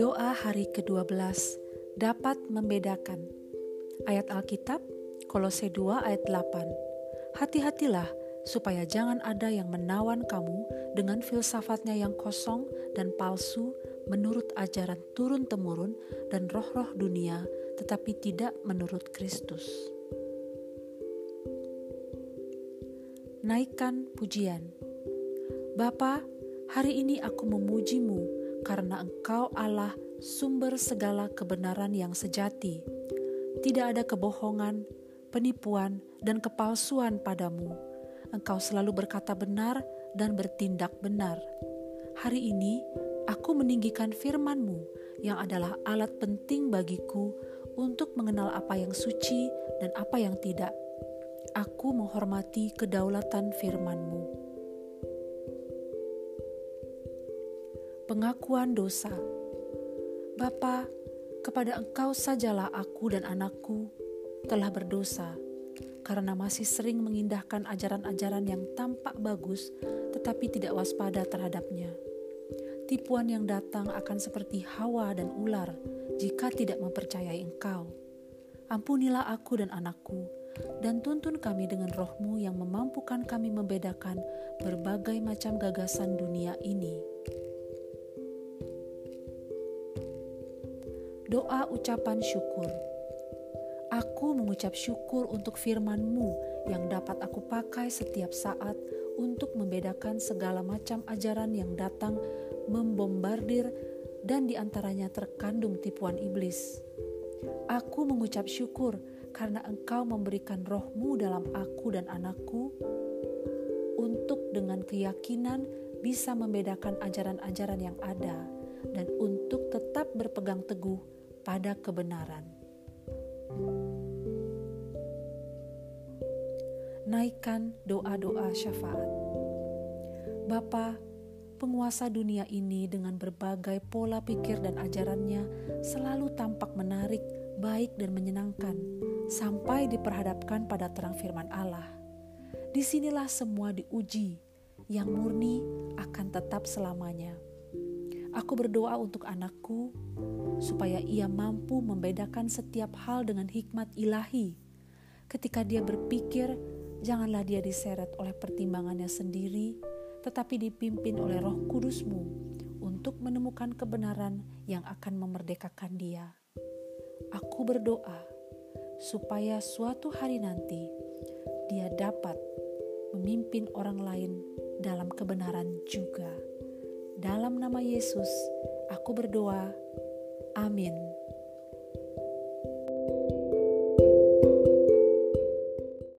Doa hari ke-12 dapat membedakan. Ayat Alkitab Kolose 2 ayat 8. Hati-hatilah supaya jangan ada yang menawan kamu dengan filsafatnya yang kosong dan palsu menurut ajaran turun-temurun dan roh-roh dunia tetapi tidak menurut Kristus. Naikkan pujian. Bapa, hari ini aku memujimu karena engkau Allah sumber segala kebenaran yang sejati. Tidak ada kebohongan, penipuan, dan kepalsuan padamu. Engkau selalu berkata benar dan bertindak benar. Hari ini aku meninggikan firman-Mu yang adalah alat penting bagiku untuk mengenal apa yang suci dan apa yang tidak. Aku menghormati kedaulatan firman-Mu. Pengakuan dosa Bapa, kepada Engkau sajalah aku dan anakku telah berdosa karena masih sering mengindahkan ajaran-ajaran yang tampak bagus tetapi tidak waspada terhadapnya. Tipuan yang datang akan seperti hawa dan ular jika tidak mempercayai engkau. Ampunilah aku dan anakku, dan tuntun kami dengan rohmu yang memampukan kami membedakan berbagai macam gagasan dunia ini. Doa ucapan syukur Aku mengucap syukur untuk firman-Mu yang dapat aku pakai setiap saat untuk membedakan segala macam ajaran yang datang membombardir dan di antaranya terkandung tipuan iblis. Aku mengucap syukur karena engkau memberikan rohmu dalam aku dan anakku untuk dengan keyakinan bisa membedakan ajaran-ajaran yang ada dan untuk tetap berpegang teguh pada kebenaran. naikkan doa-doa syafaat. Bapa, penguasa dunia ini dengan berbagai pola pikir dan ajarannya selalu tampak menarik, baik dan menyenangkan sampai diperhadapkan pada terang firman Allah. Di sinilah semua diuji, yang murni akan tetap selamanya. Aku berdoa untuk anakku supaya ia mampu membedakan setiap hal dengan hikmat ilahi. Ketika dia berpikir janganlah dia diseret oleh pertimbangannya sendiri, tetapi dipimpin oleh roh kudusmu untuk menemukan kebenaran yang akan memerdekakan dia. Aku berdoa supaya suatu hari nanti dia dapat memimpin orang lain dalam kebenaran juga. Dalam nama Yesus, aku berdoa. Amin.